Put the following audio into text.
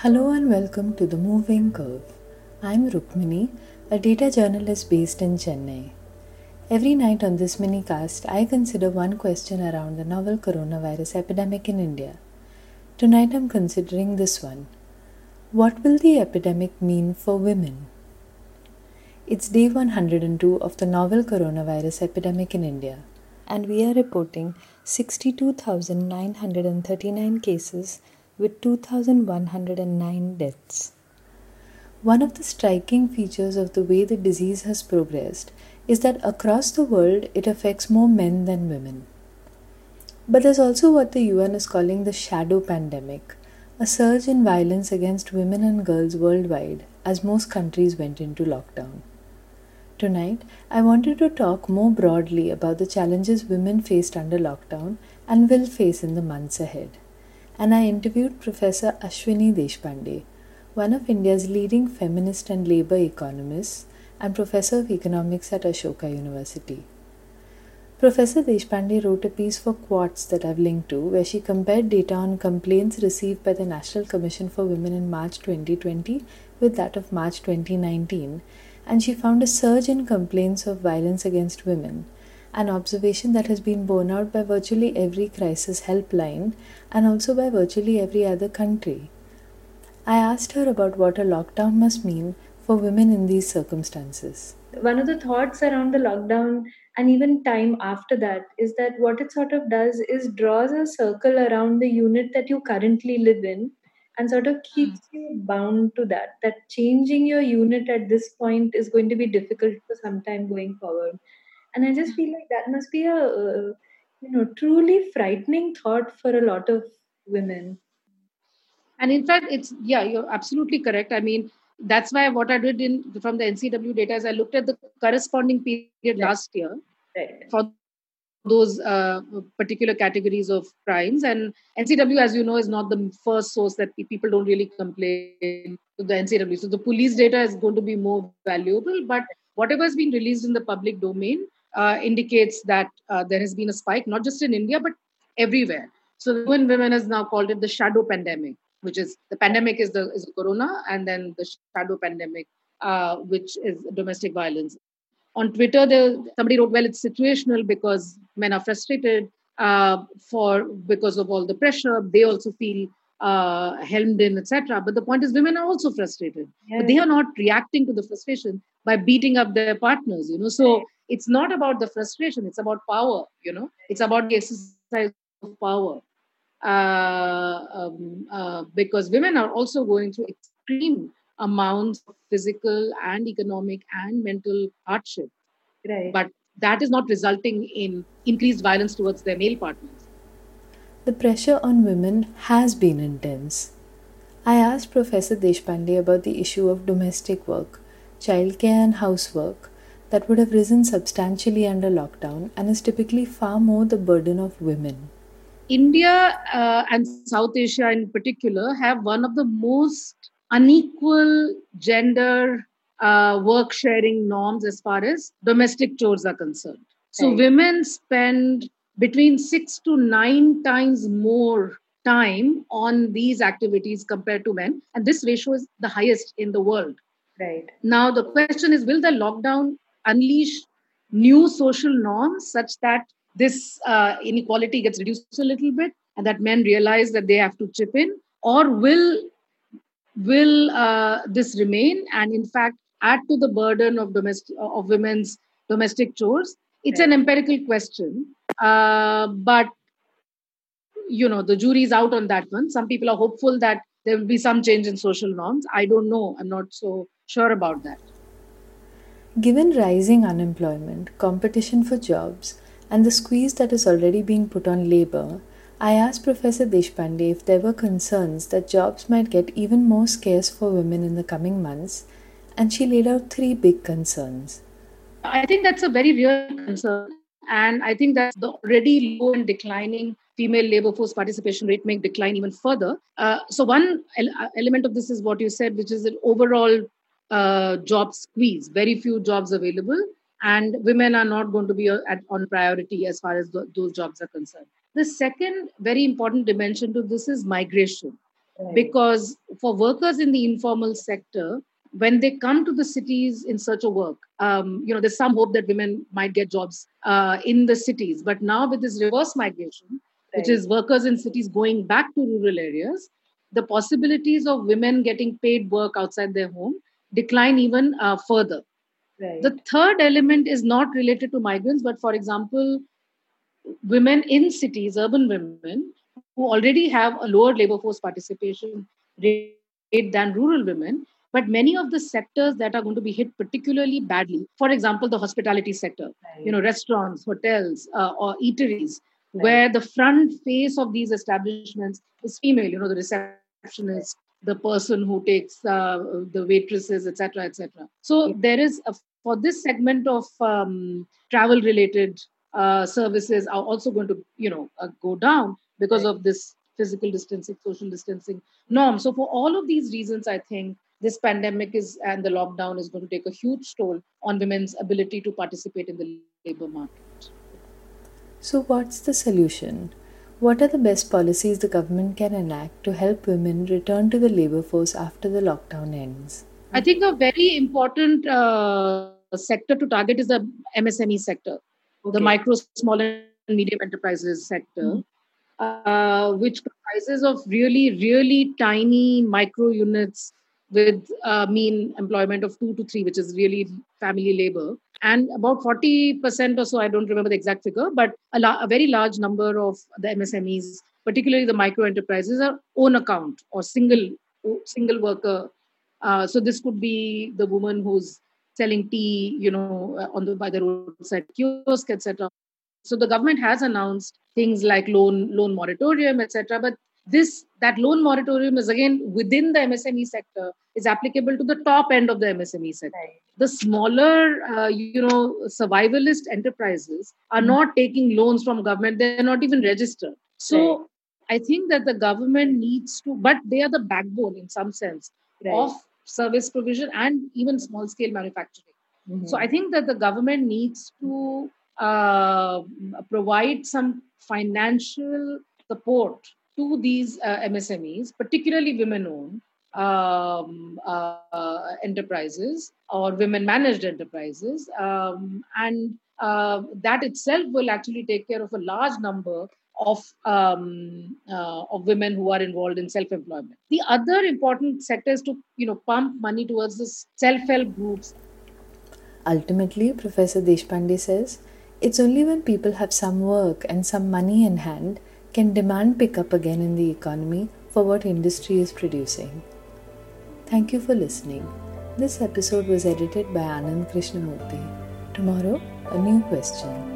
Hello and welcome to The Moving Curve. I'm Rukmini, a data journalist based in Chennai. Every night on this mini cast, I consider one question around the novel coronavirus epidemic in India. Tonight I'm considering this one What will the epidemic mean for women? It's day 102 of the novel coronavirus epidemic in India, and we are reporting 62,939 cases with 2,109 deaths. One of the striking features of the way the disease has progressed is that across the world it affects more men than women. But there's also what the UN is calling the shadow pandemic, a surge in violence against women and girls worldwide as most countries went into lockdown. Tonight, I wanted to talk more broadly about the challenges women faced under lockdown and will face in the months ahead and I interviewed Professor Ashwini Deshpande, one of India's leading feminist and labor economists and professor of economics at Ashoka University. Professor Deshpande wrote a piece for Quartz that I've linked to, where she compared data on complaints received by the National Commission for Women in March 2020 with that of March 2019, and she found a surge in complaints of violence against women an observation that has been borne out by virtually every crisis helpline and also by virtually every other country. I asked her about what a lockdown must mean for women in these circumstances. One of the thoughts around the lockdown and even time after that is that what it sort of does is draws a circle around the unit that you currently live in and sort of keeps mm. you bound to that that changing your unit at this point is going to be difficult for some time going forward and i just feel like that must be a uh, you know truly frightening thought for a lot of women. And in fact it's yeah you're absolutely correct. I mean that's why what i did in from the ncw data is i looked at the corresponding period last year right. for those uh, particular categories of crimes. And ncw as you know is not the first source that people don't really complain to the ncw so the police data is going to be more valuable but whatever has been released in the public domain uh, indicates that uh, there has been a spike, not just in India, but everywhere. So the UN Women has now called it the shadow pandemic, which is the pandemic is the is the corona, and then the shadow pandemic, uh, which is domestic violence. On Twitter, there, somebody wrote, "Well, it's situational because men are frustrated uh, for because of all the pressure. They also feel uh, helmed in, etc. But the point is, women are also frustrated, yes. but they are not reacting to the frustration by beating up their partners. You know, so it's not about the frustration it's about power you know? It's about the exercise of power. Uh, um, uh, because women are also going through extreme amounts of physical and economic and mental hardship. Right. But that is not resulting in increased violence towards their male partners. The pressure on women has been intense. I asked professor deshpande about the issue of domestic work childcare and housework that would have risen substantially under lockdown and is typically far more the burden of women. India uh, and South Asia in particular have one of the most unequal gender uh, work sharing norms as far as domestic chores are concerned. So, right. women spend between six to nine times more time on these activities compared to men. And this ratio is the highest in the world. Right. Now, the question is will the lockdown unleash new social norms such that this uh, inequality gets reduced a little bit and that men realize that they have to chip in or will will uh, this remain and in fact add to the burden of domestic of women's domestic chores? It's an empirical question uh, but you know the jury's out on that one. Some people are hopeful that there will be some change in social norms. I don't know. I'm not so sure about that Given rising unemployment, competition for jobs, and the squeeze that is already being put on labor, I asked Professor Deshpande if there were concerns that jobs might get even more scarce for women in the coming months, and she laid out three big concerns. I think that's a very real concern, and I think that the already low and declining female labor force participation rate may decline even further. Uh, so, one ele- element of this is what you said, which is an overall uh, job squeeze, very few jobs available, and women are not going to be uh, at, on priority as far as th- those jobs are concerned. The second very important dimension to this is migration. right. because for workers in the informal sector, when they come to the cities in search of work, um, you know, there's some hope that women might get jobs uh, in the cities. But now with this reverse migration, right. which is workers in cities going back to rural areas, the possibilities of women getting paid work outside their home decline even uh, further. Right. The third element is not related to migrants, but for example, women in cities, urban women, who already have a lower labor force participation rate than rural women, but many of the sectors that are going to be hit particularly badly, for example, the hospitality sector, right. you know, restaurants, hotels, uh, or eateries, right. where the front face of these establishments is female, you know, the receptionist, the person who takes uh, the waitresses, etc., etc. So there is a, for this segment of um, travel related uh, services are also going to, you know, uh, go down because right. of this physical distancing, social distancing norm. So for all of these reasons, I think this pandemic is and the lockdown is going to take a huge toll on women's ability to participate in the labor market. So, what's the solution? What are the best policies the government can enact to help women return to the labor force after the lockdown ends? I think a very important uh, sector to target is the MSME sector, okay. the micro, small, and medium enterprises sector. Mm-hmm uh, which comprises of really, really tiny micro units with uh, mean employment of two to three, which is really family labor. And about 40% or so, I don't remember the exact figure, but a, la- a very large number of the MSMEs, particularly the micro enterprises, are own account or single single worker. Uh, so this could be the woman who's selling tea, you know, on the by the roadside kiosk, etc. So the government has announced things like loan loan moratorium, etc. But this that loan moratorium is again within the MSME sector is applicable to the top end of the MSME sector. Right. The smaller, uh, you know, survivalist enterprises are mm-hmm. not taking loans from government; they're not even registered. So. Right. I think that the government needs to, but they are the backbone in some sense right. of service provision and even small scale manufacturing. Mm-hmm. So I think that the government needs to uh, provide some financial support to these uh, MSMEs, particularly women owned um, uh, enterprises or women managed enterprises. Um, and uh, that itself will actually take care of a large number of um, uh, of women who are involved in self employment. The other important sector is to you know pump money towards the self help groups. Ultimately, Professor Deshpande says it's only when people have some work and some money in hand can demand pick up again in the economy for what industry is producing. Thank you for listening. This episode was edited by Anand Krishnamurthy. Tomorrow, a new question.